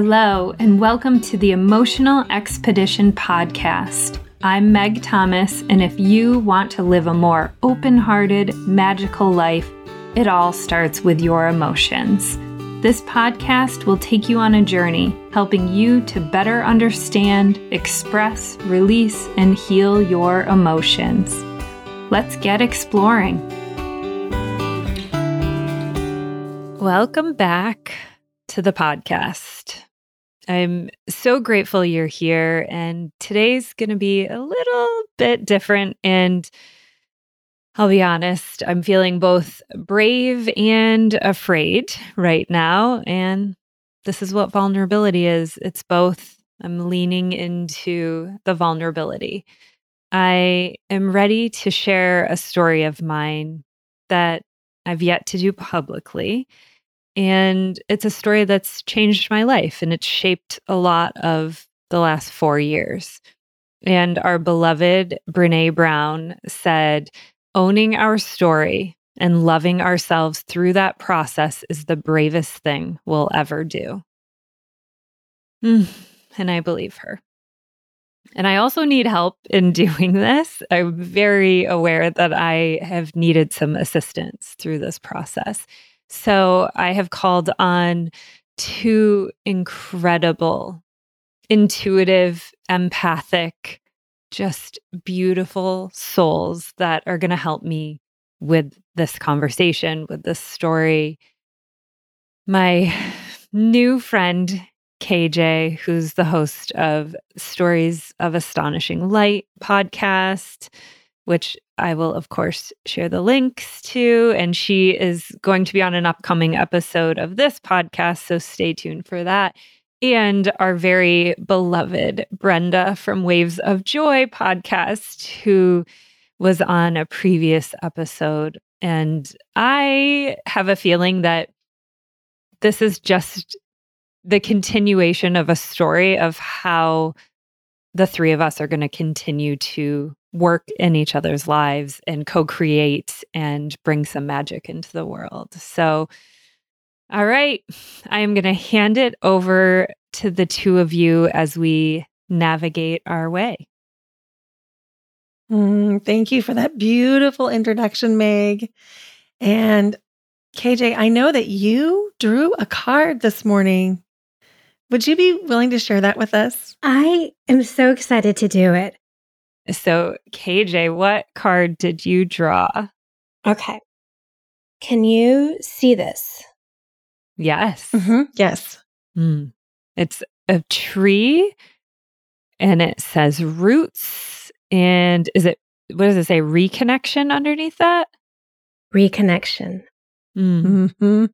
Hello, and welcome to the Emotional Expedition podcast. I'm Meg Thomas, and if you want to live a more open hearted, magical life, it all starts with your emotions. This podcast will take you on a journey, helping you to better understand, express, release, and heal your emotions. Let's get exploring. Welcome back to the podcast. I'm so grateful you're here, and today's going to be a little bit different. And I'll be honest, I'm feeling both brave and afraid right now. And this is what vulnerability is it's both. I'm leaning into the vulnerability. I am ready to share a story of mine that I've yet to do publicly. And it's a story that's changed my life and it's shaped a lot of the last four years. And our beloved Brene Brown said, owning our story and loving ourselves through that process is the bravest thing we'll ever do. Hmm, and I believe her. And I also need help in doing this. I'm very aware that I have needed some assistance through this process. So I have called on two incredible, intuitive, empathic, just beautiful souls that are going to help me with this conversation, with this story. My new friend, KJ, who's the host of Stories of Astonishing Light podcast, which I will, of course, share the links to. And she is going to be on an upcoming episode of this podcast. So stay tuned for that. And our very beloved Brenda from Waves of Joy podcast, who was on a previous episode. And I have a feeling that this is just the continuation of a story of how the three of us are going to continue to work in each other's lives and co create and bring some magic into the world. So, all right, I am going to hand it over to the two of you as we navigate our way. Mm, thank you for that beautiful introduction, Meg. And KJ, I know that you drew a card this morning. Would you be willing to share that with us? I am so excited to do it. So, KJ, what card did you draw? Okay. Can you see this? Yes. Mm-hmm. Yes. Mm. It's a tree and it says roots. And is it, what does it say? Reconnection underneath that? Reconnection. Mm. Mm-hmm.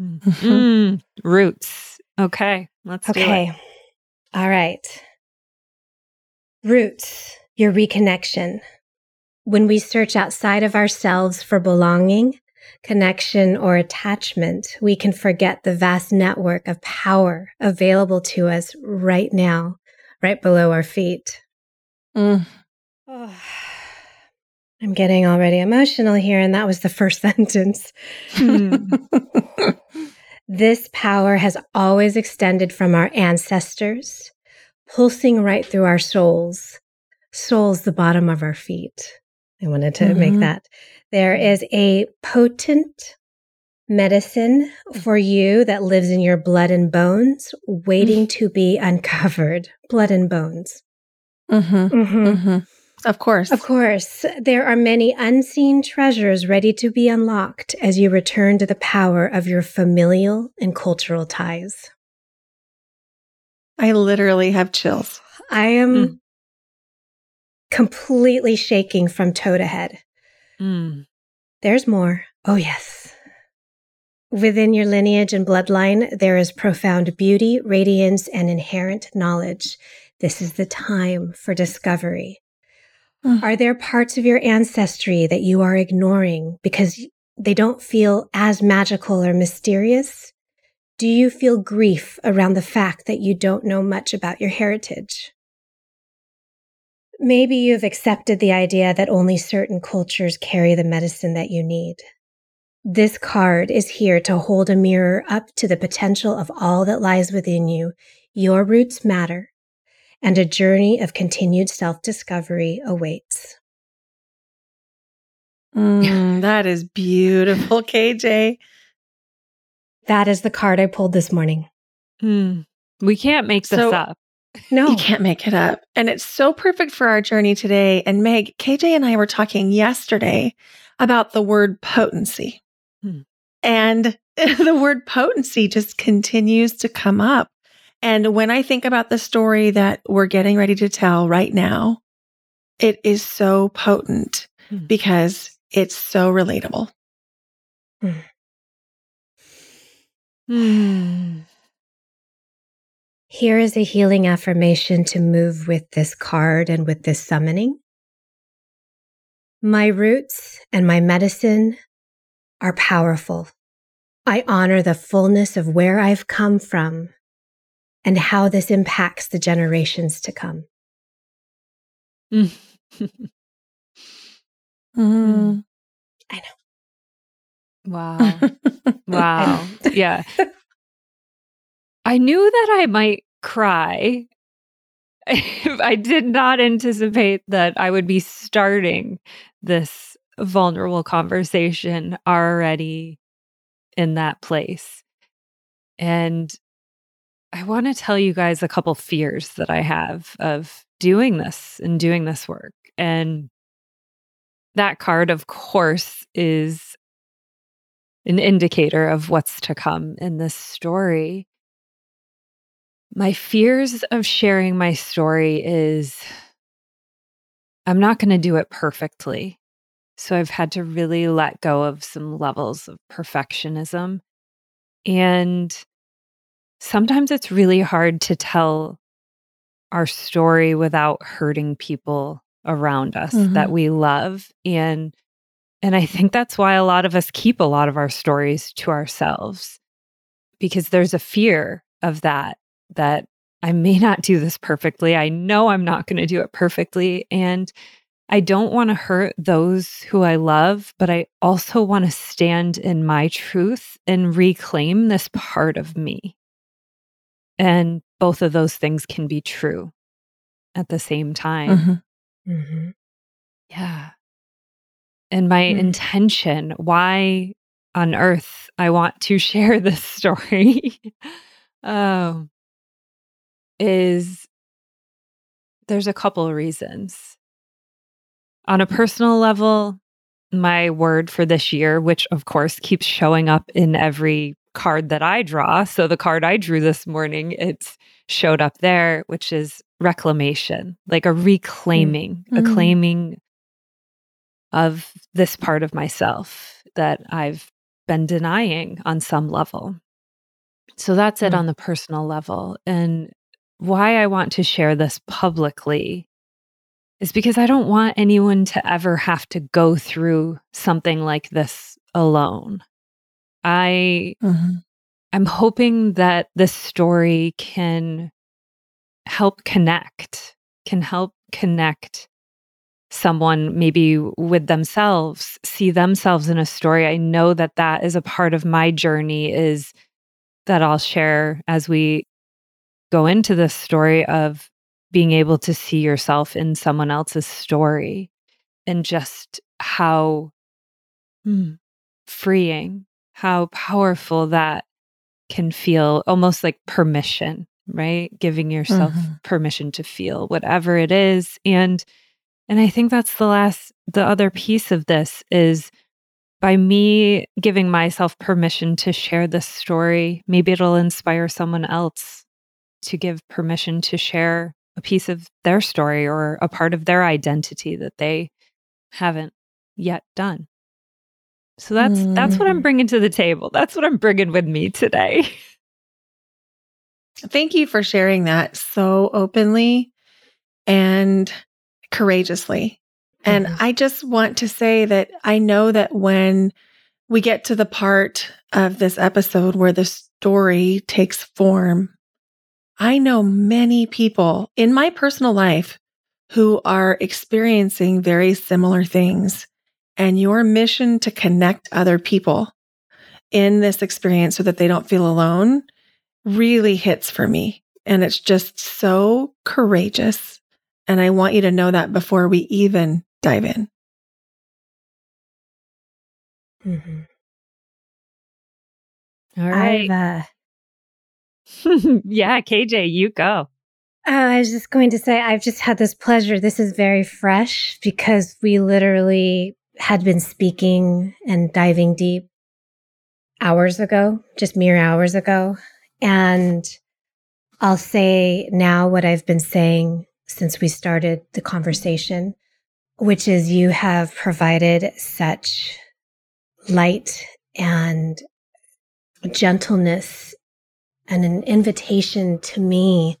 Mm. Roots. Okay. Let's okay. All right. Roots your reconnection. When we search outside of ourselves for belonging, connection, or attachment, we can forget the vast network of power available to us right now, right below our feet. Mm. Oh. I'm getting already emotional here, and that was the first sentence. Mm. this power has always extended from our ancestors, pulsing right through our souls, souls the bottom of our feet. I wanted to mm-hmm. make that. There is a potent medicine for you that lives in your blood and bones, waiting to be uncovered. Blood and bones. Mm-hmm. Mm-hmm. Of course. Of course. There are many unseen treasures ready to be unlocked as you return to the power of your familial and cultural ties. I literally have chills. I am mm completely shaking from toe to head. Mm. There's more. Oh, yes. Within your lineage and bloodline, there is profound beauty, radiance, and inherent knowledge. This is the time for discovery. Mm. Are there parts of your ancestry that you are ignoring because they don't feel as magical or mysterious? Do you feel grief around the fact that you don't know much about your heritage? Maybe you've accepted the idea that only certain cultures carry the medicine that you need. This card is here to hold a mirror up to the potential of all that lies within you. Your roots matter, and a journey of continued self discovery awaits. Mm, that is beautiful, KJ. That is the card I pulled this morning. Mm. We can't make this So- up. No. You can't make it up. And it's so perfect for our journey today. And Meg, KJ and I were talking yesterday about the word potency. Hmm. And the word potency just continues to come up. And when I think about the story that we're getting ready to tell right now, it is so potent Hmm. because it's so relatable. Mm. Here is a healing affirmation to move with this card and with this summoning. My roots and my medicine are powerful. I honor the fullness of where I've come from and how this impacts the generations to come. Mm. Mm. wow. Wow. yeah. I knew that I might cry. I did not anticipate that I would be starting this vulnerable conversation already in that place. And I want to tell you guys a couple fears that I have of doing this and doing this work. And that card, of course, is an indicator of what's to come in this story. My fears of sharing my story is I'm not going to do it perfectly. So I've had to really let go of some levels of perfectionism. And sometimes it's really hard to tell our story without hurting people around us that Mhm. we love. And and I think that's why a lot of us keep a lot of our stories to ourselves because there's a fear of that, that I may not do this perfectly. I know I'm not going to do it perfectly. And I don't want to hurt those who I love, but I also want to stand in my truth and reclaim this part of me. And both of those things can be true at the same time. Mhm. Mhm. Yeah. And my Mm. intention, why on earth I want to share this story, um, is there's a couple of reasons. On a personal level, my word for this year, which of course keeps showing up in every card that I draw. So the card I drew this morning, it's showed up there, which is reclamation, like a reclaiming, a Mm. claiming of this part of myself that I've been denying on some level. So that's it Mm. on the personal level. And why I want to share this publicly is because I don't want anyone to ever have to go through something like this alone. I Mhm. I'm hoping that this story can help connect, can help connect someone maybe with themselves, see themselves in a story. I know that that is a part of my journey is that I'll share as we go into this story of being able to see yourself in someone else's story and just how hmm, freeing, how powerful that can feel almost like permission, right? Giving yourself Mhm. permission to feel whatever it is. And and I think that's the last the other piece of this is by me giving myself permission to share this story, maybe it'll inspire someone else to give permission to share a piece of their story or a part of their identity that they haven't yet done. So that's that's what I'm Mhm. bringing to the table. That's what I'm bringing with me today. Thank you for sharing that so openly and courageously. And Mhm. I just want to say that I know that when we get to the part of this episode where the story takes form, I know many people in my personal life who are experiencing very similar things. And your mission to connect other people in this experience so that they don't feel alone really hits for me. And it's just so courageous. And I want you to know that before we even dive in. Mm-hmm. All right. Uh... yeah, KJ, you go. Uh, I was just going to say, I've just had this pleasure. This is very fresh because we literally had been speaking and diving deep hours ago, just mere hours ago. And I'll say now what I've been saying since we started the conversation, which is you have provided such light and gentleness and an invitation to me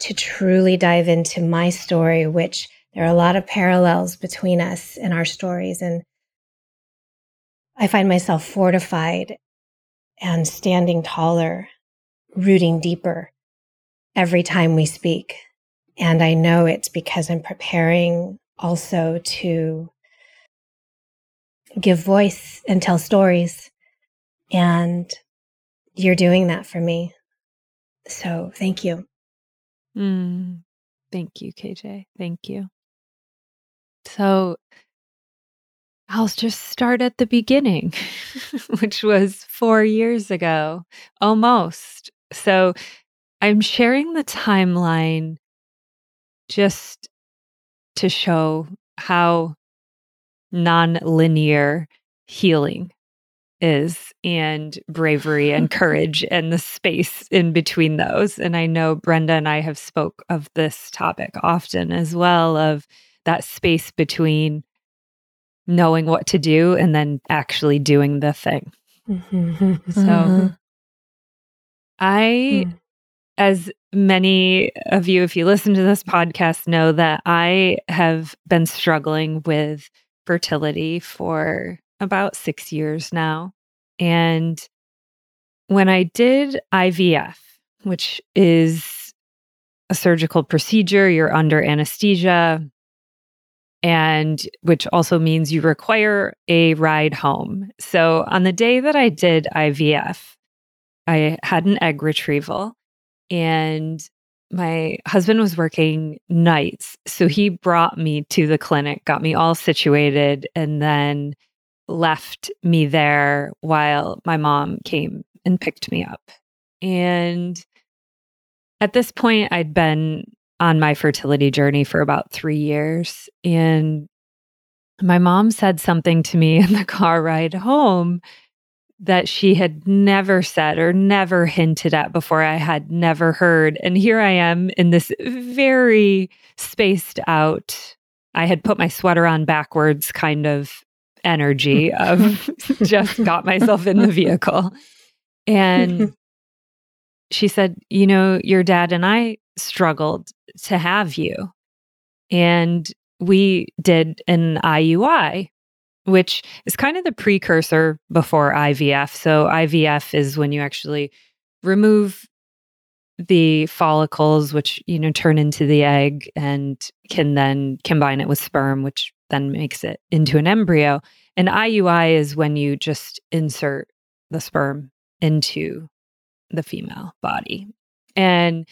to truly dive into my story, which there are a lot of parallels between us and our stories. And I find myself fortified and standing taller, rooting deeper every time we speak. And I know it's because I'm preparing also to give voice and tell stories. And you're doing that for me. So thank you. Mm, thank you, KJ. Thank you. So I'll just start at the beginning, which was four years ago, almost. So I'm sharing the timeline just to show how non-linear healing is and bravery and courage and the space in between those and i know brenda and i have spoke of this topic often as well of that space between knowing what to do and then actually doing the thing mm-hmm. so mm-hmm. i mm. as many of you if you listen to this podcast know that i have been struggling with fertility for about six years now. And when I did IVF, which is a surgical procedure, you're under anesthesia, and which also means you require a ride home. So on the day that I did IVF, I had an egg retrieval and my husband was working nights. So he brought me to the clinic, got me all situated, and then left me there while my mom came and picked me up. And at this point, I'd been on my fertility journey for about three years. And my mom said something to me in the car ride home that she had never said or never hinted at before. I had never heard. And here I am in this very spaced out, I had put my sweater on backwards kind of energy mm. of just got myself in the vehicle. And she said, You know, your dad and I struggled to have you. And we did an IUI, which is kind of the precursor before IVF. So, IVF is when you actually remove the follicles, which, you know, turn into the egg and can then combine it with sperm, which then makes it into an embryo. An IUI is when you just insert the sperm into the female body. And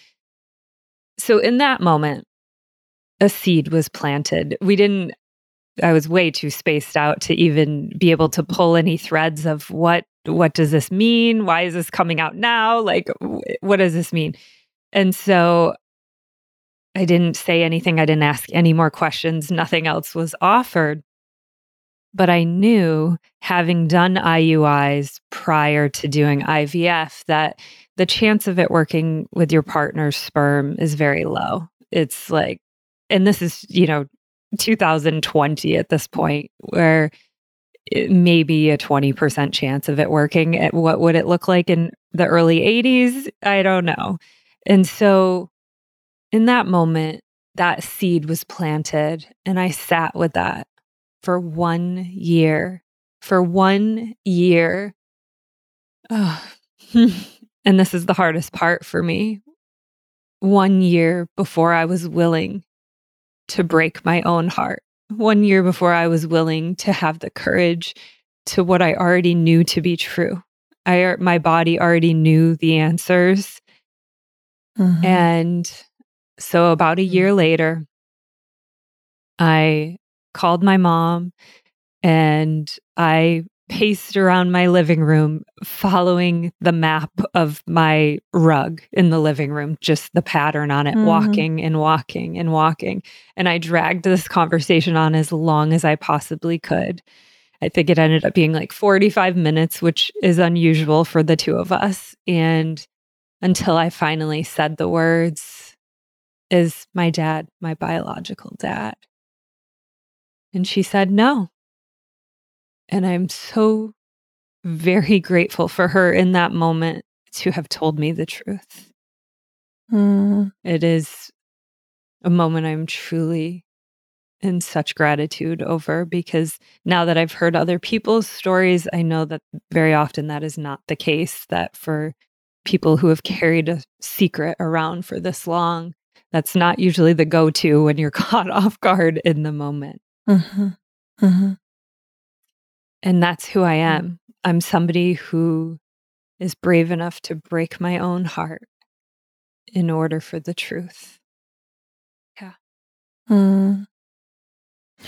so in that moment, a seed was planted. We didn't I was way too spaced out to even be able to pull any threads of what what does this mean? Why is this coming out now? Like what does this mean? And so I didn't say anything. I didn't ask any more questions. Nothing else was offered. But I knew, having done IUIs prior to doing IVF, that the chance of it working with your partner's sperm is very low. It's like, and this is, you know, 2020 at this point, where maybe a 20% chance of it working. What would it look like in the early 80s? I don't know. And so in that moment, that seed was planted, and I sat with that for one year. For one year. Oh. and this is the hardest part for me. One year before I was willing to break my own heart one year before I was willing to have the courage to what I already knew to be true. I my body already knew the answers. Mhm. And so about a year later, I called my mom and I paced around my living room following the map of my rug in the living room, just the pattern on it, Mhm. walking and walking and walking. And I dragged this conversation on as long as I possibly could. I think it ended up being like 45 minutes, which is unusual for the two of us. And until I finally said the words, Is my dad my biological dad? And she said, No. And I'm so very grateful for her in that moment to have told me the truth. Mm. It is a moment I'm truly in such gratitude over because now that I've heard other people's stories, I know that very often that is not the case. That for people who have carried a secret around for this long, that's not usually the go to when you're caught off guard in the moment. Mhm. Mhm. And that's who I am. I'm somebody who is brave enough to break my own heart in order for the truth. Yeah. Mm.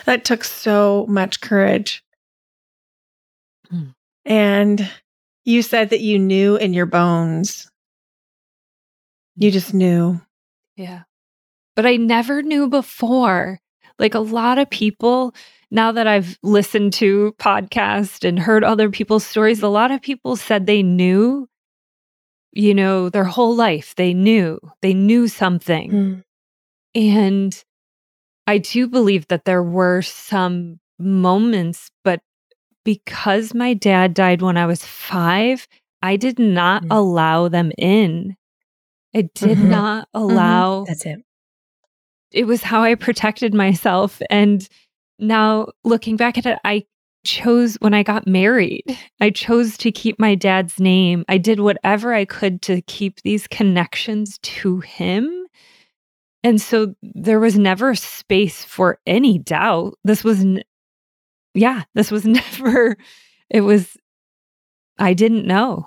That took so much courage. Mm. And you said that you knew in your bones. You just knew. Yeah. But I never knew before. Like a lot of people, now that I've listened to podcasts and heard other people's stories, a lot of people said they knew, you know, their whole life. They knew, they knew something. Mm. And I do believe that there were some moments, but because my dad died when I was five, I did not Mm. allow them in. I did Mhm. not allow That's it. It was how I protected myself. And now looking back at it, I chose when I got married, I chose to keep my dad's name. I did whatever I could to keep these connections to him. And so there was never space for any doubt. This was, n- yeah, this was never, it was, I didn't know.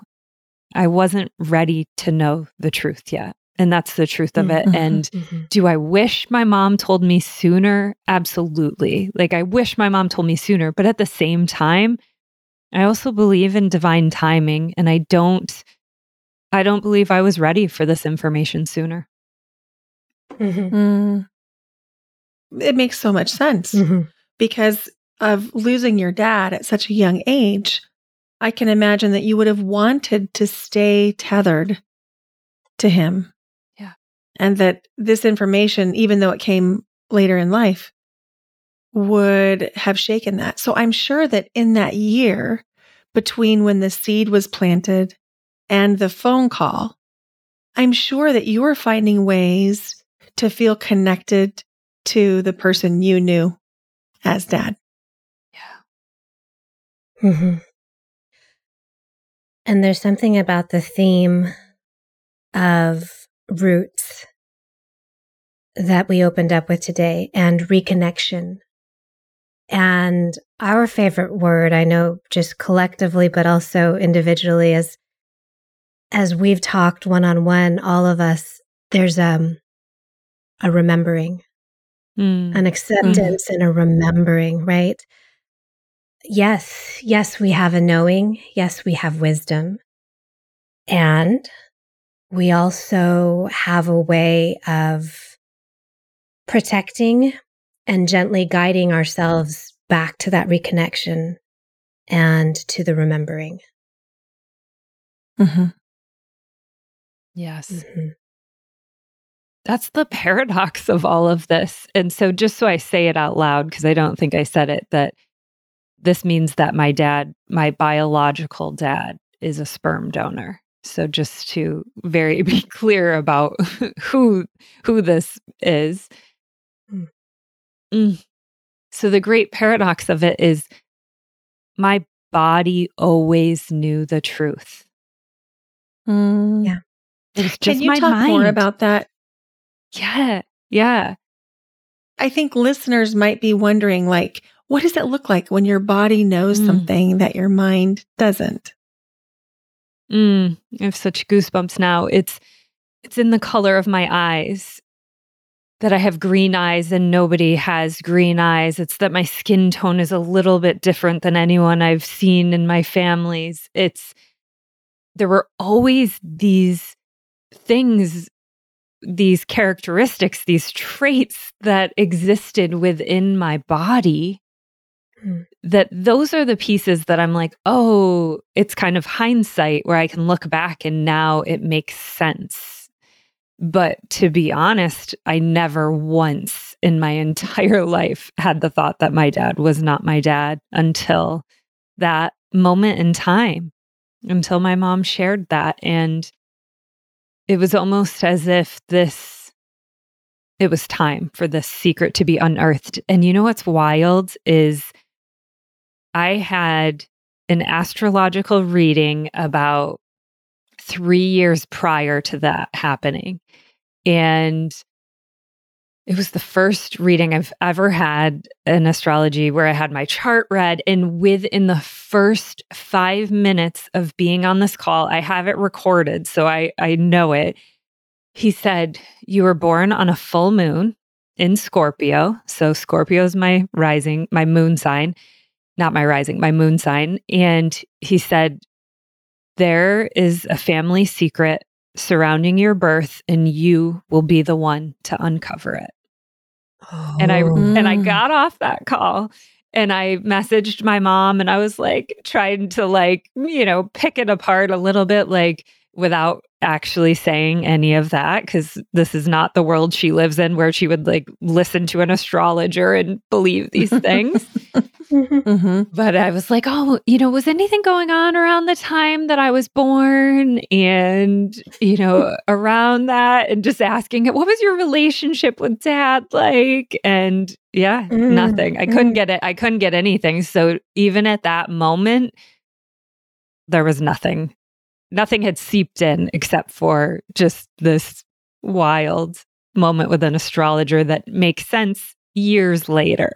I wasn't ready to know the truth yet. And that's the truth of it. Mhm. And Mhm. do I wish my mom told me sooner? Absolutely. Like, I wish my mom told me sooner. But at the same time, I also believe in divine timing. And I don't, I don't believe I was ready for this information sooner. Mhm. Mm. It makes so much sense Mhm. because of losing your dad at such a young age. I can imagine that you would have wanted to stay tethered to him. Yeah. And that this information, even though it came later in life, would have shaken that. So I'm sure that in that year between when the seed was planted and the phone call, I'm sure that you were finding ways to feel connected to the person you knew as dad. Yeah. Mhm. And there's something about the theme of roots that we opened up with today and reconnection. And our favorite word, I know just collectively, but also individually, as as we've talked one on one, all of us, there's um a remembering Mm. an acceptance and a remembering, right? Yes, yes, we have a knowing. Yes, we have wisdom. And we also have a way of protecting and gently guiding ourselves back to that reconnection and to the remembering. Mm-hmm. Yes. Mhm. That's the paradox of all of this. And so, just so I say it out loud, because I don't think I said it, that this means that my dad, my biological dad, is a sperm donor. So, just to very be clear about who who this is. Mm. Mm. So, the great paradox of it is my body always knew the truth. Mm. Yeah. It was just Can you my talk mind. more about that? Yeah. Yeah. I think listeners might be wondering, like, what does it look like when your body knows Mm. something that your mind doesn't? Mm, I have such goosebumps now. It's it's in the color of my eyes that I have green eyes and nobody has green eyes. It's that my skin tone is a little bit different than anyone I've seen in my families. It's there were always these things these characteristics, these traits that existed within my body Hmm. that those are the pieces that I'm like, oh, it's kind of hindsight where I can look back and now it makes sense. But to be honest, I never once in my entire life had the thought that my dad was not my dad until that moment in time, until my mom shared that. And it was almost as if this it was time for this secret to be unearthed and you know what's wild is i had an astrological reading about 3 years prior to that happening and it was the first reading I've ever had in astrology where I had my chart read. And within the first five minutes of being on this call, I have it recorded, so I, I know it. He said, You were born on a full moon in Scorpio. So Scorpio is my rising, my moon sign, not my rising, my moon sign. And he said, There is a family secret surrounding your birth, and you will be the one to uncover it and I Oh. and I Mm. got off that call and I messaged my mom and I was like trying to like you know pick it apart a little bit like without actually saying any of that cuz this is not the world she lives in where she would like listen to an astrologer and believe these things Mhm. hmm but I was like, oh, you know, was anything going on around the time that I was born? And, you know, around that, and just asking it, what was your relationship with dad like? And yeah, Mm, nothing. I couldn't mm. get it. I couldn't get anything. So even at that moment, there was nothing. Nothing had seeped in except for just this wild moment with an astrologer that makes sense years later.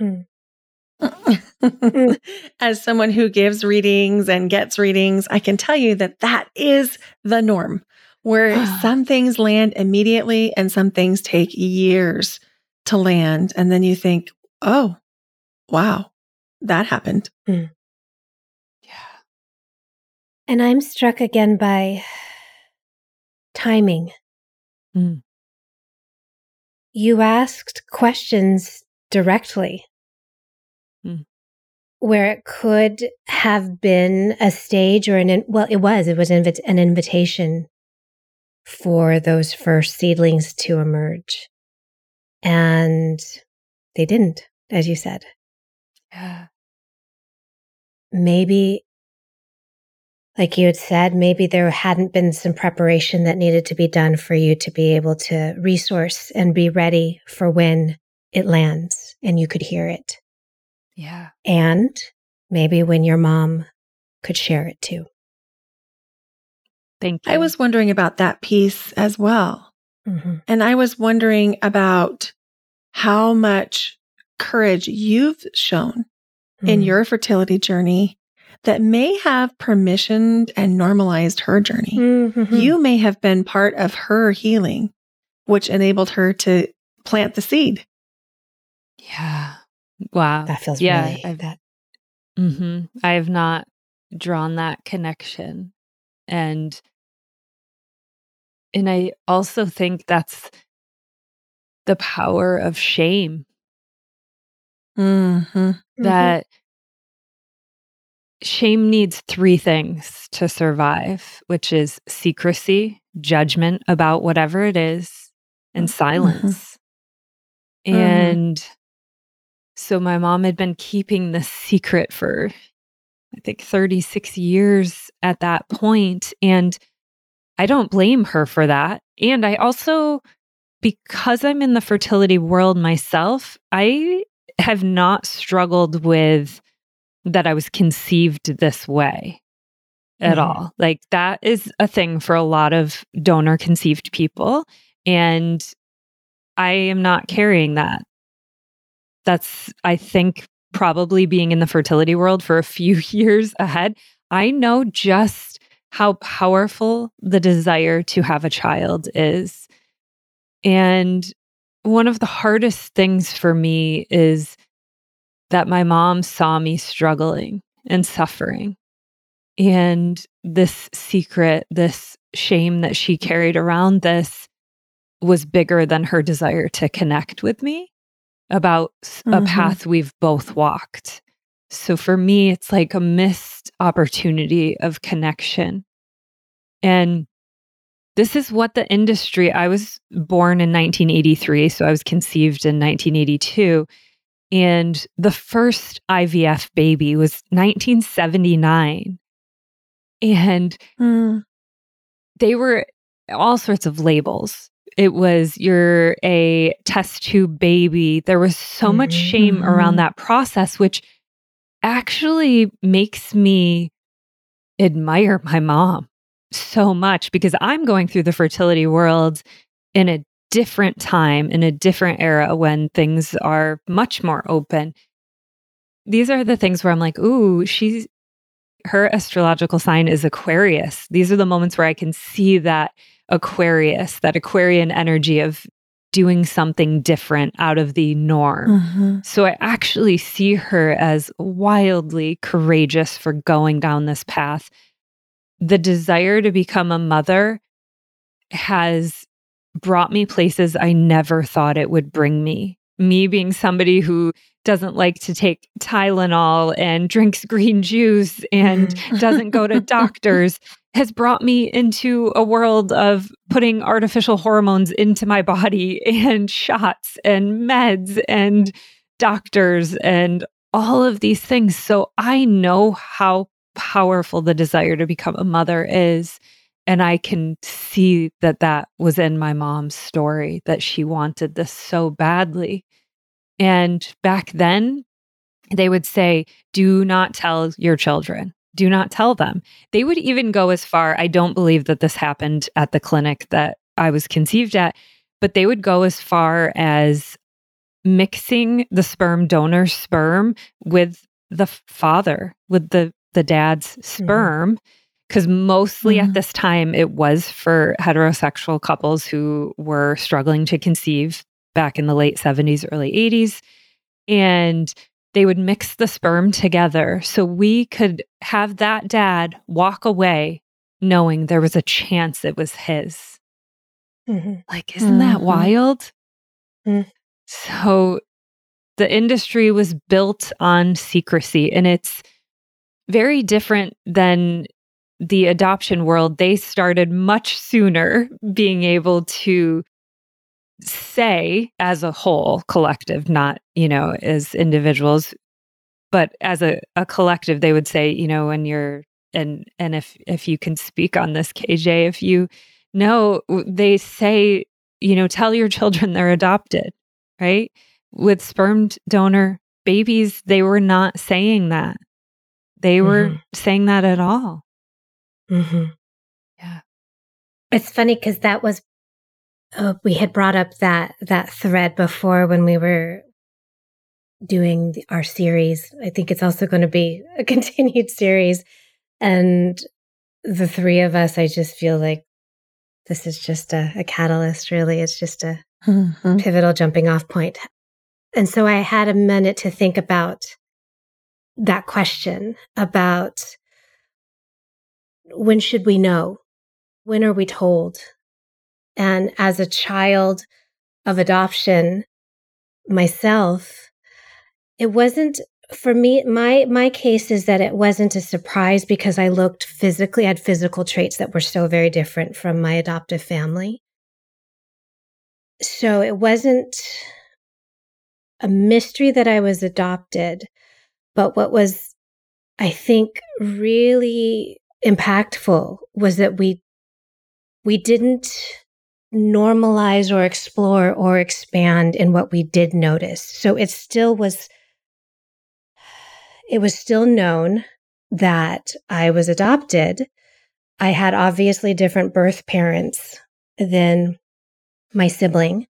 Mm. As someone who gives readings and gets readings, I can tell you that that is the norm, where some things land immediately and some things take years to land. And then you think, oh, wow, that happened. Yeah. And I'm struck again by timing. Mm. You asked questions directly Mm. where it could have been a stage or an, in- well, it was, it was invi- an invitation for those first seedlings to emerge. And they didn't, as you said. Yeah. maybe like you had said maybe there hadn't been some preparation that needed to be done for you to be able to resource and be ready for when it lands and you could hear it Yeah. and maybe when your mom could share it too Thank you. I was wondering about that piece as well. mm-hmm. And I was wondering about how much courage you've shown in Mm. your fertility journey that may have permissioned and normalized her journey. Mhm. You may have been part of her healing, which enabled her to plant the seed. Yeah. Wow. that feels yeah. really I've, that mhm. I have not drawn that connection. And and I also think that's the power of shame Mm-hmm. Mhm. that shame needs three things to survive, which is secrecy, judgment about whatever it is, and silence. Mhm. And so my mom had been keeping this secret for, I think, 36 years at that point, And I don't blame her for that. And I also, because I'm in the fertility world myself, I have not struggled with that I was conceived this way at Mhm. all. Like that is a thing for a lot of donor conceived people. And I am not carrying that. That's, I think, probably being in the fertility world for a few years ahead. I know just how powerful the desire to have a child is. And one of the hardest things for me is that my mom saw me struggling and suffering. And this secret, this shame that she carried around this was bigger than her desire to connect with me about mm-hmm. a path we've both walked. So for me, it's like a missed opportunity of connection. And this is what the industry, I was born in 1983, so I was conceived in 1982. And the first IVF baby was 1979. And mm. they were all sorts of labels. It was you're a test tube baby. There was so mm-hmm. much shame around mm-hmm. that process, which actually makes me admire my mom so much because I'm going through the fertility world in a different time, in a different era when things are much more open. These are the things where I'm like, ooh, she's her astrological sign is Aquarius. These are the moments where I can see that Aquarius, that Aquarian energy of doing something different out of the norm. Mm-hmm. So I actually see her as wildly courageous for going down this path. The desire to become a mother has brought me places I never thought it would bring me. Me being somebody who doesn't like to take Tylenol and drinks green juice and doesn't go to doctors has brought me into a world of putting artificial hormones into my body and shots and meds and doctors and all of these things. So I know how powerful the desire to become a mother is. And I can see that that was in my mom's story, that she wanted this so badly. And back then, they would say, do not tell your children. Do not tell them. They would even go as far. I don't believe that this happened at the clinic that I was conceived at, but they would go as far as mixing the sperm donor sperm with the father, with the the dad's mm-hmm. sperm. Mm-hmm because mostly mm-hmm. at this time it was for heterosexual couples who were struggling to conceive back in the late 70s, early 80s. And they would mix the sperm together so we could have that dad walk away knowing there was a chance it was his. Mm-hmm. Like, isn't mm-hmm. that wild? Mm-hmm. So the industry was built on secrecy and it's very different than the adoption world, they started much sooner being able to say as a whole collective, not, you know, as individuals, but as a, a collective, they would say, you know, when you're and and if if you can speak on this, KJ, if you know, they say, you know, tell your children they're adopted, right? With sperm donor babies, they were not saying that. They were mm-hmm. saying that at all. Mm-hmm. Yeah. It's funny because that was, uh, we had brought up that, that thread before when we were doing the, our series. I think it's also going to be a continued series. And the three of us, I just feel like this is just a, a catalyst, really. It's just a mm-hmm. pivotal jumping off point. And so I had a minute to think about that question about when should we know? When are we told? And as a child of adoption myself, it wasn't for me my my case is that it wasn't a surprise because I looked physically had physical traits that were so very different from my adoptive family. So it wasn't a mystery that I was adopted, but what was I think really impactful was that we we didn't normalize or explore or expand in what we did notice. So it still was it was still known that I was adopted. I had obviously different birth parents than my sibling.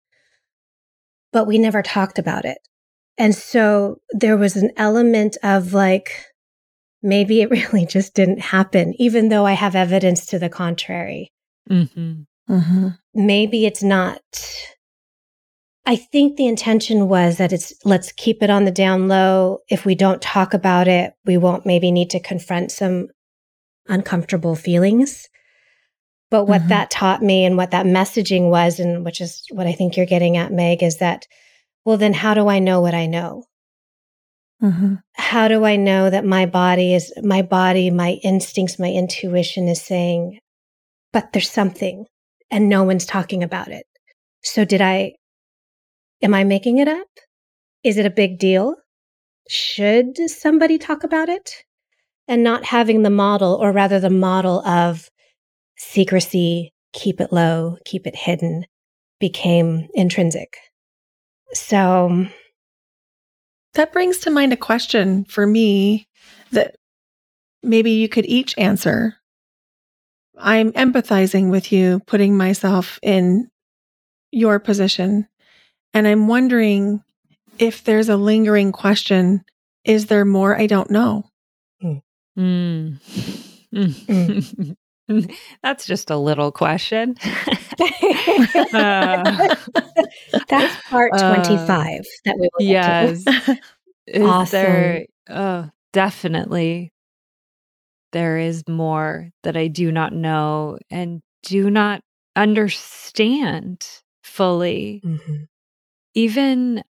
but we never talked about it. And so there was an element of like, maybe it really just didn't happen, even though I have evidence to the contrary. Mm-hmm. Mm-hmm. Maybe it's not. I think the intention was that it's let's keep it on the down low. If we don't talk about it, we won't maybe need to confront some uncomfortable feelings. But what Mhm. that taught me and what that messaging was, and which is what I think you're getting at, Meg, is that, well, then how do I know what I know? Mm-hmm. how do I know that my body is my body, my instincts, my intuition is saying, but there's something and no one's talking about it. So did I, am I making it up? Is it a big deal? Should somebody talk about it? And not having the model, or rather the model of secrecy, keep it low, keep it hidden, became intrinsic. So, That brings to mind a question for me that maybe you could each answer. I'm empathizing with you, putting myself in your position. And I'm wondering if there's a lingering question is there more I don't know? Mm. Mm. That's just a little question. Uh, That's part uh, 25 that we will get to. yes. Awesome. there oh, definitely there is more that I do not know and do not understand fully. Mhm. Even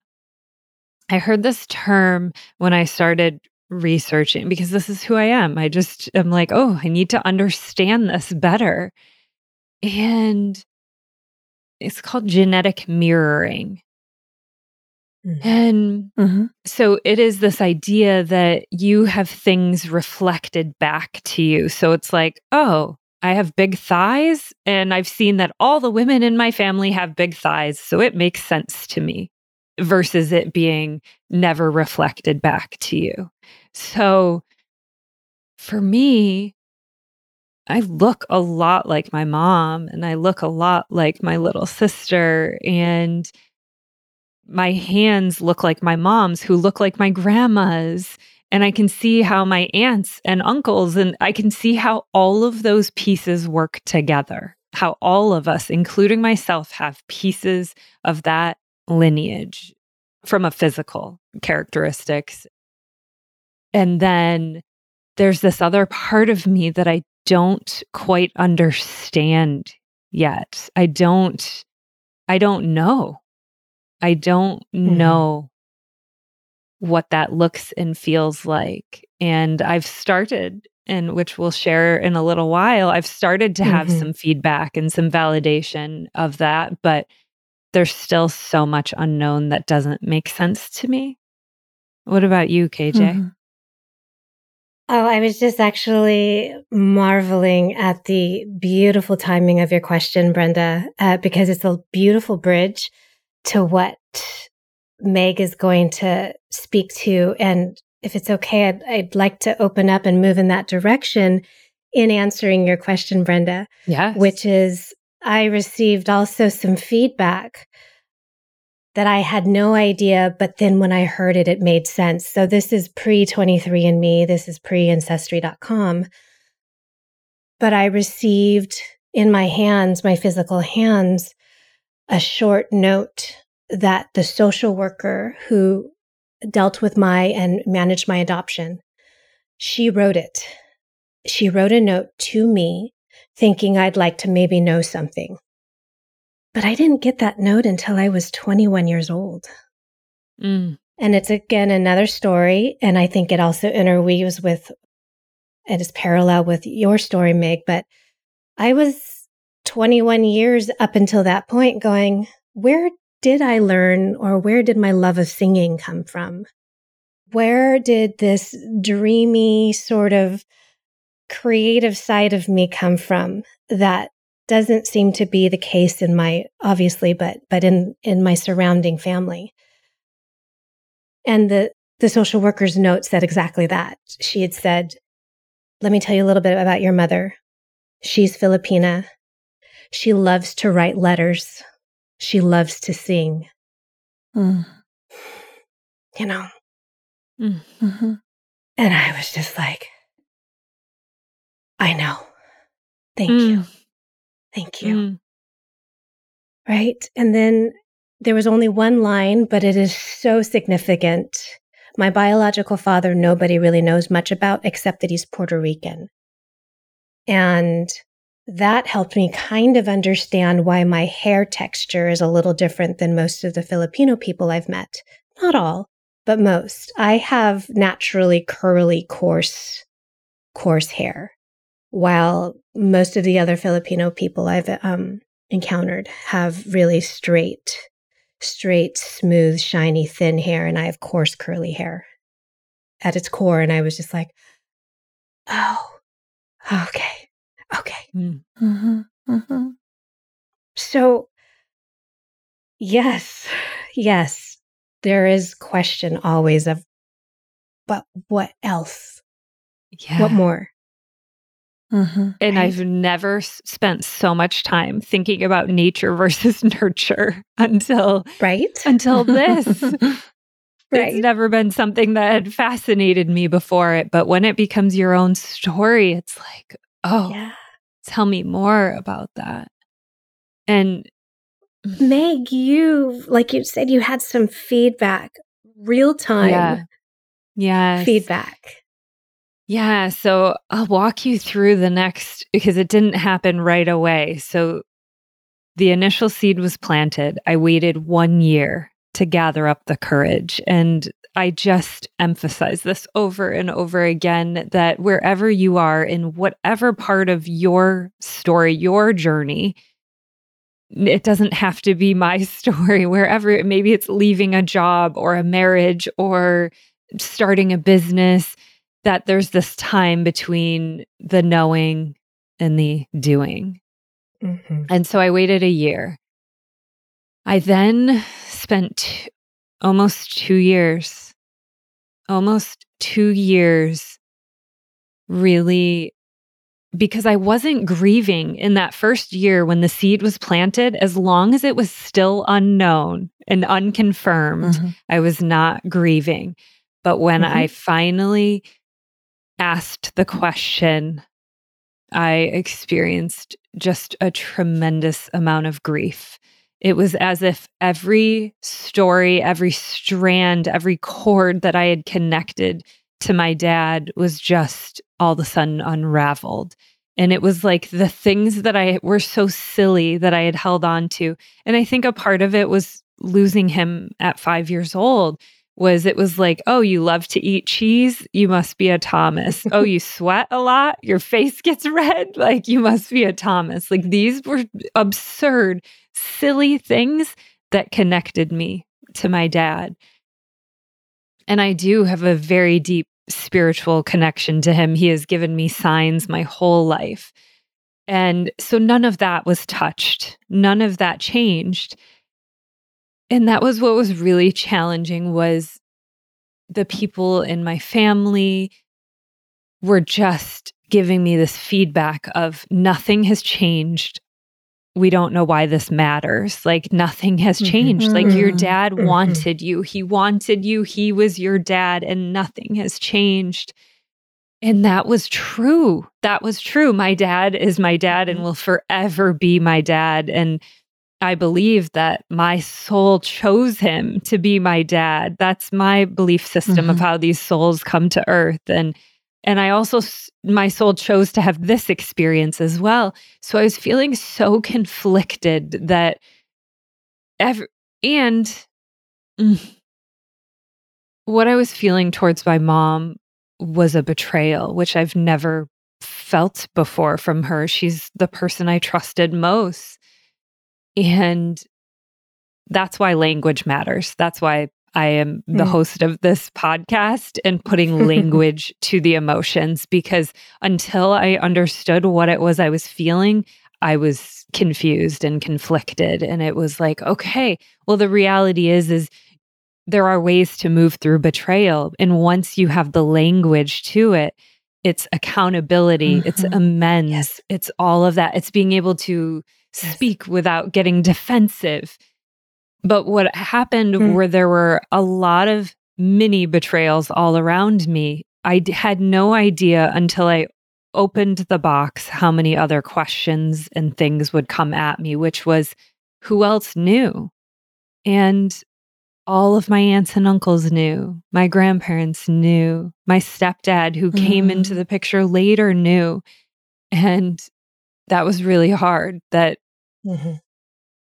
I heard this term when I started researching because this is who I am. I just am like, oh, I need to understand this better. And it's called genetic mirroring. Mhm. And Mhm. so it is this idea that you have things reflected back to you. So it's like, oh, I have big thighs, and I've seen that all the women in my family have big thighs. So it makes sense to me versus it being never reflected back to you. So for me, I look a lot like my mom, and I look a lot like my little sister. And my hands look like my mom's, who look like my grandma's. And I can see how my aunts and uncles, and I can see how all of those pieces work together, how all of us, including myself, have pieces of that lineage from a physical characteristics. And then there's this other part of me that I don't quite understand yet. I don't, I don't know. I don't Mhm. know what that looks and feels like. And I've started, and which we'll share in a little while, I've started to have Mhm. some feedback and some validation of that, but there's still so much unknown that doesn't make sense to me. What about you, KJ? Mhm. Oh, I was just actually marveling at the beautiful timing of your question, Brenda, uh, because it's a beautiful bridge to what Meg is going to speak to. And if it's okay, I'd, I'd like to open up and move in that direction in answering your question, Brenda, Yes. which is I received also some feedback that I had no idea, but then when I heard it, it made sense. So this is pre 23andMe, this is pre Ancestry.com. But I received in my hands, my physical hands, a short note that the social worker who dealt with my and managed my adoption, she wrote it. She wrote a note to me thinking I'd like to maybe know something. But I didn't get that note until I was 21 years old. Mm, And it's again another story. And I think it also interweaves with, it is parallel with your story, Meg. But I was 21 years up until that point going, where did I learn or where did my love of singing come from? Where did this dreamy sort of creative side of me come from that doesn't seem to be the case in my obviously but but in in my surrounding family and the the social worker's note said exactly that she had said let me tell you a little bit about your mother she's filipina she loves to write letters she loves to sing Mm. You know? Mm-hmm. And I was just like, I know. Thank you. Thank you. Mm. Right. And then there was only one line, but it is so significant. My biological father, nobody really knows much about except that he's Puerto Rican. And that helped me kind of understand why my hair texture is a little different than most of the Filipino people I've met. Not all, but most. I have naturally curly, coarse, coarse hair, while most of the other Filipino people I've um, encountered have really straight, straight, smooth, shiny, thin hair, and I have coarse, curly hair at its core. And I was just like, oh, okay, okay. Mm. Mm-hmm. Mm-hmm. So, yes, yes, there is question always of, but what else? Yeah. What more? Mm-hmm. And Right. I've never spent so much time thinking about nature versus nurture until Right? until this. Right. It's never been something that had fascinated me before it, but when it becomes your own story, it's like, oh, Yeah. tell me more about that. And Meg, you, like you said, you had some feedback, real time yeah. Yes. feedback. Yeah. So I'll walk you through the next because it didn't happen right away. So the initial seed was planted. I waited one year to gather up the courage. And I just emphasize this over and over again that wherever you are in whatever part of your story, your journey, it doesn't have to be my story, wherever maybe it's leaving a job or a marriage or starting a business that there's this time between the knowing and the doing. Mhm. And so I waited a year. I then spent t- almost two years, almost two years really because I wasn't grieving in that first year when the seed was planted, as long as it was still unknown and unconfirmed. Mhm. I was not grieving. But when Mhm. I finally asked the question, I experienced just a tremendous amount of grief. It was as if every story, every strand, every cord that I had connected to my dad was just all of a sudden unraveled. And it was like the things that I were so silly that I had held on to. And I think a part of it was losing him at five years old was it was like, oh, you love to eat cheese? You must be a Thomas. oh, you sweat a lot? Your face gets red? Like, you must be a Thomas. Like, these were absurd, silly things that connected me to my dad. And I do have a very deep spiritual connection to him. He has given me signs my whole life. And so none of that was touched, none of that changed and that was what was really challenging was the people in my family were just giving me this feedback of nothing has changed. We don't know why this matters. Like nothing has changed. Like your Mhm. dad Mhm. wanted you. He wanted you. He was your dad and nothing has changed. And that was true. That was true. My dad is my dad and will forever be my dad. And I believe that my soul chose him to be my dad. That's my belief system of Mhm. how these souls come to earth and and I also my soul chose to have this experience as well. So I was feeling so conflicted that ever and mm, what I was feeling towards my mom was a betrayal, which I've never felt before from her. She's the person I trusted most. And that's why language matters. That's why I am the Mm. host of this podcast and putting language to the emotions because until I understood what it was I was feeling, I was confused and conflicted and it was like, okay, well the reality is is there are ways to move through betrayal and once you have the language to it, it's accountability, it's Mhm. amends, Yes. it's all of that. It's being able to. Speak without getting defensive. But what happened Hmm. were there were a lot of mini betrayals all around me. I d- had no idea until I opened the box how many other questions and things would come at me, which was who else knew? And all of my aunts and uncles knew. My grandparents knew. My stepdad, who came Mm. into the picture later, knew. And that was really hard that Mhm.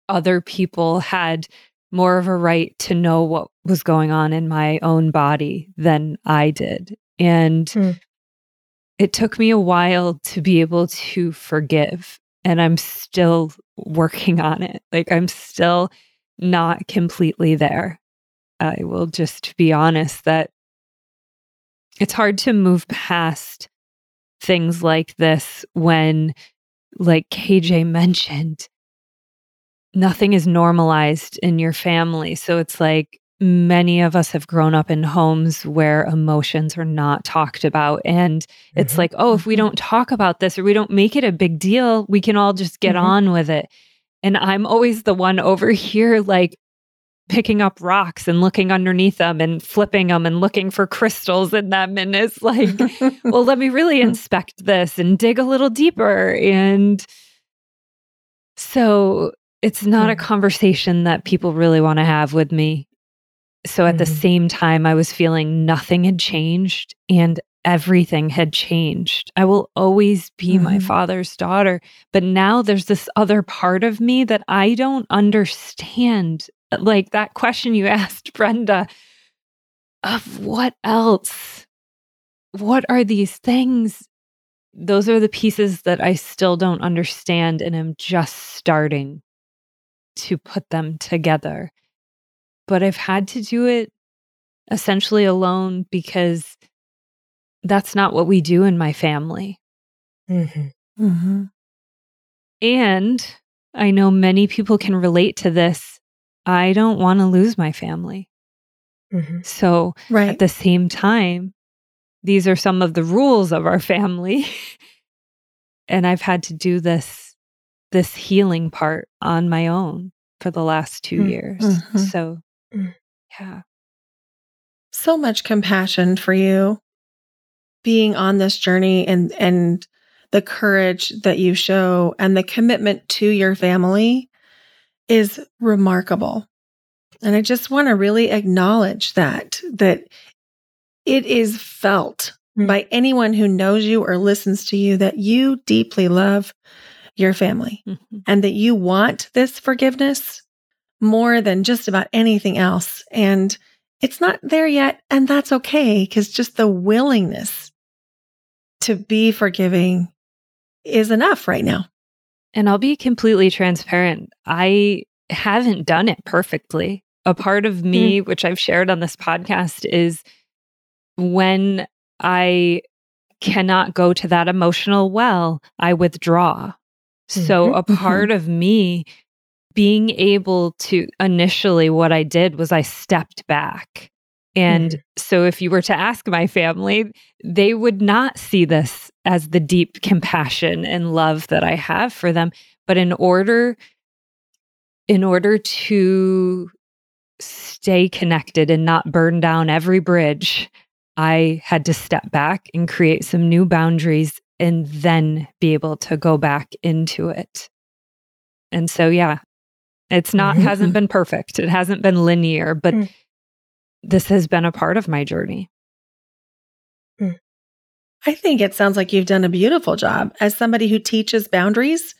other people had more of a right to know what was going on in my own body than I did. And Hmm. it took me a while to be able to forgive. And I'm still working on it. Like, I'm still not completely there. I will just be honest that it's hard to move past things like this when, like KJ mentioned, nothing is normalized in your family. So it's like many of us have grown up in homes where emotions are not talked about. And it's Mhm. like, oh, if we Mhm. don't talk about this or we don't make it a big deal, we can all just get Mhm. on with it. And I'm always the one over here, like, picking up rocks and looking underneath them and flipping them and looking for crystals in them. And it's like, well, let me really inspect this and dig a little deeper. And so it's not a Mm. conversation that people really want to have with me. So at the Mhm. same time, I was feeling nothing had changed and everything had changed. I will always be my Mhm. father's daughter. But now there's this other part of me that I don't understand. Like that question you asked, Brenda, of what else? What are these things? Those are the pieces that I still don't understand and am just starting to put them together. But I've had to do it essentially alone because that's not what we do in my family. Mhm. Mhm. And I know many people can relate to this. I don't want to lose my family. Mhm. So Right. at the same time, these are some of the rules of our family. and I've had to do this this healing part on my own for the last 2 Mm. years. Mhm. So Mm. yeah. so much compassion for you being on this journey and and the courage that you show and the commitment to your family is remarkable. And I just want to really acknowledge that that it is felt Mm. by anyone who knows you or listens to you that you deeply love your family Mhm. and that you want this forgiveness more than just about anything else. And it's not there yet. And that's okay because just the willingness to be forgiving is enough right now. And I'll be completely transparent. I haven't done it perfectly. A part of me, which I've shared on this podcast, is when I cannot go to that emotional well, I withdraw. So, Mhm, a part of me being able to initially, what I did was I stepped back. And Mhm. so, if you were to ask my family, they would not see this as the deep compassion and love that I have for them. But in order, in order to stay connected and not burn down every bridge, I had to step back and create some new boundaries and then be able to go back into it. And so, yeah, it's not, Mhm. hasn't been perfect. It hasn't been linear, but Mm. this has been a part of my journey. I think it sounds like you've done a beautiful job as somebody who teaches boundaries.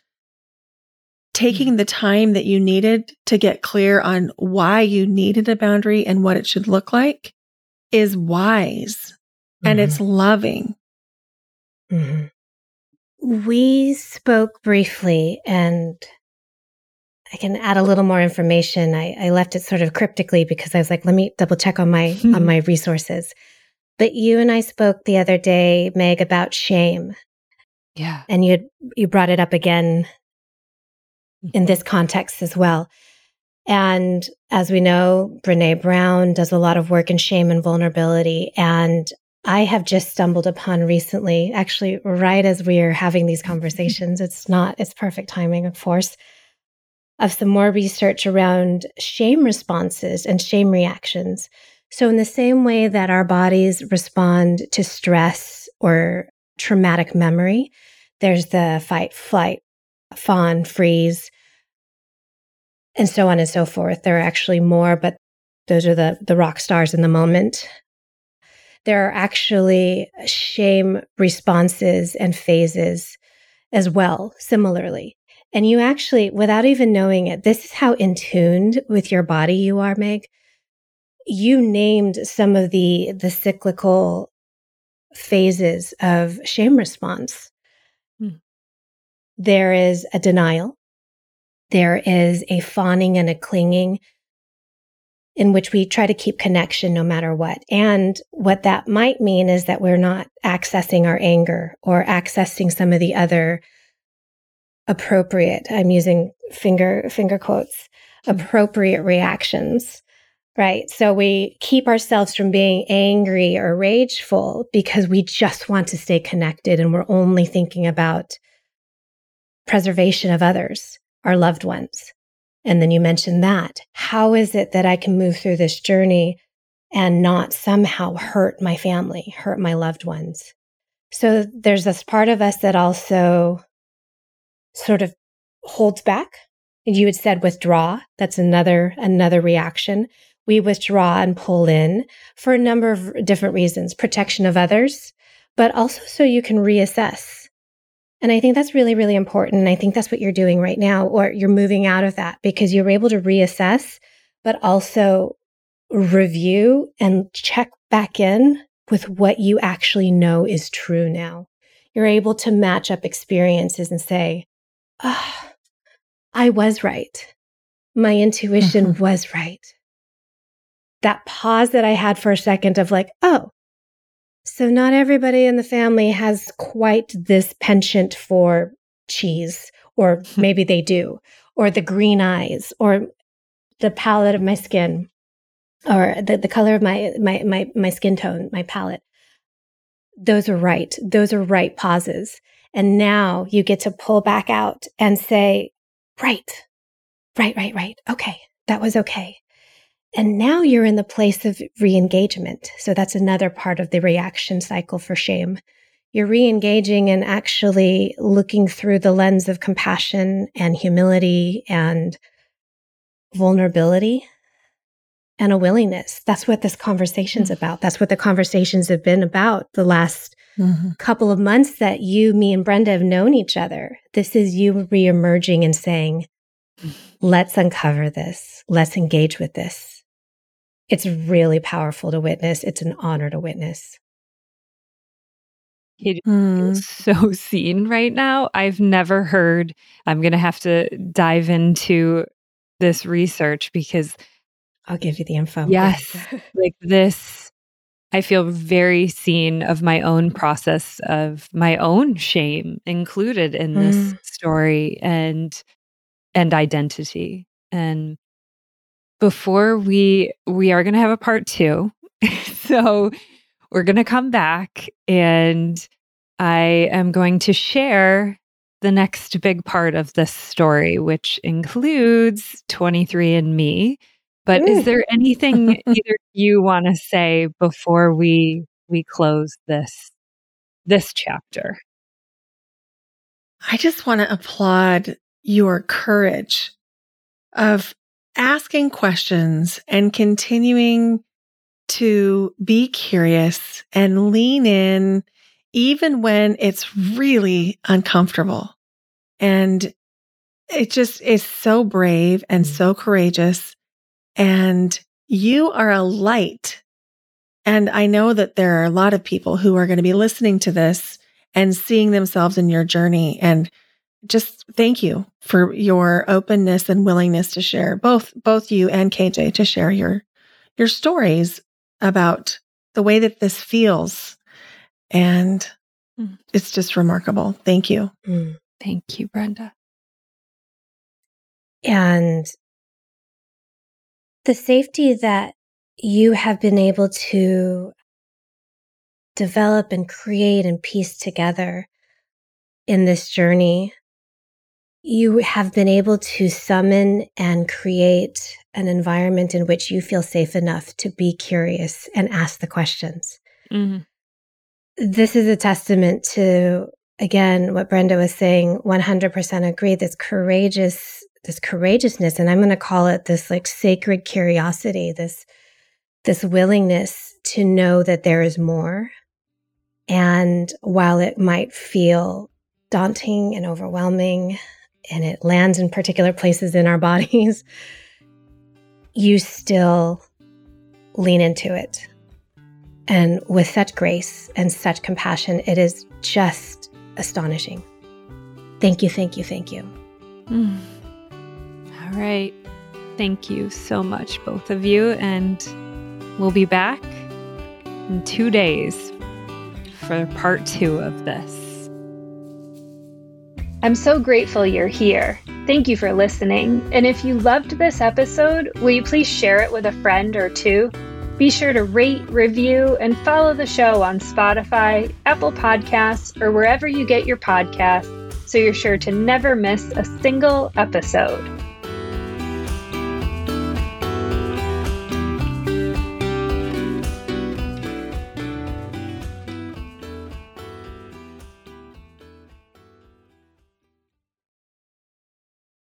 Taking the time that you needed to get clear on why you needed a boundary and what it should look like is wise and it's loving. Mhm. We spoke briefly, and I can add a little more information. I, I left it sort of cryptically because I was like, let me double check on my on my resources. But you and I spoke the other day, Meg, about shame, Yeah. and you you brought it up again in this context as well. And as we know, Brene Brown does a lot of work in shame and vulnerability. And I have just stumbled upon recently, actually, right as we are having these conversations, it's not, it's perfect timing, of course. of some more research around shame responses and shame reactions. So, in the same way that our bodies respond to stress or traumatic memory, there's the fight, flight, fawn, freeze, and so on and so forth. There are actually more, but those are the, the rock stars in the moment. There are actually shame responses and phases as well, similarly. And you actually, without even knowing it, this is how in tuned with your body you are, Meg. You named some of the, the cyclical phases of shame response. Hmm. There is a denial. There is a fawning and a clinging in which we try to keep connection no matter what. And what that might mean is that we're not accessing our anger or accessing some of the other appropriate i'm using finger finger quotes appropriate reactions right so we keep ourselves from being angry or rageful because we just want to stay connected and we're only thinking about preservation of others our loved ones and then you mentioned that how is it that i can move through this journey and not somehow hurt my family hurt my loved ones so there's this part of us that also sort of holds back. You had said withdraw. That's another, another reaction. We withdraw and pull in for a number of different reasons, protection of others, but also so you can reassess. And I think that's really, really important. And I think that's what you're doing right now, or you're moving out of that because you're able to reassess, but also review and check back in with what you actually know is true now. You're able to match up experiences and say, oh, I was right. My intuition mm-hmm. was right. That pause that I had for a second of like, oh, so not everybody in the family has quite this penchant for cheese, or maybe they do, or the green eyes, or the palette of my skin, or the, the color of my, my, my, my skin tone, my palette. Those are right. Those are right pauses. And now you get to pull back out and say, right, right, right, right. Okay. That was okay. And now you're in the place of re-engagement. So that's another part of the reaction cycle for shame. You're re-engaging and actually looking through the lens of compassion and humility and vulnerability and a willingness. That's what this conversation's mm-hmm. about. That's what the conversations have been about the last mm-hmm. couple of months that you, me, and Brenda have known each other. This is you reemerging and saying, let's uncover this. Let's engage with this. It's really powerful to witness. It's an honor to witness. It mm. so seen right now. I've never heard. I'm going to have to dive into this research because I'll give you the info. Yes. like this I feel very seen of my own process of my own shame included in this mm. story and and identity. And before we we are going to have a part 2. so we're going to come back and I am going to share the next big part of this story which includes 23andme but Ooh. is there anything either you want to say before we we close this this chapter? I just want to applaud your courage of asking questions and continuing to be curious and lean in even when it's really uncomfortable. And it just is so brave and mm. so courageous and you are a light. And I know that there are a lot of people who are going to be listening to this and seeing themselves in your journey. And just thank you for your openness and willingness to share both, both you and KJ to share your, your stories about the way that this feels. And mm. it's just remarkable. Thank you. Mm. Thank you, Brenda. And the safety that you have been able to develop and create and piece together in this journey you have been able to summon and create an environment in which you feel safe enough to be curious and ask the questions. Mm-hmm. This is a testament to, again, what Brenda was saying, 100% agree, this courageous, this courageousness. And I'm going to call it this like sacred curiosity, this, this willingness to know that there is more. And while it might feel daunting and overwhelming, and it lands in particular places in our bodies, you still lean into it. And with such grace and such compassion, it is just astonishing. Thank you, thank you, thank you. Mm. All right. Thank you so much, both of you. And we'll be back in two days for part two of this. I'm so grateful you're here. Thank you for listening. And if you loved this episode, will you please share it with a friend or two? Be sure to rate, review, and follow the show on Spotify, Apple Podcasts, or wherever you get your podcasts so you're sure to never miss a single episode.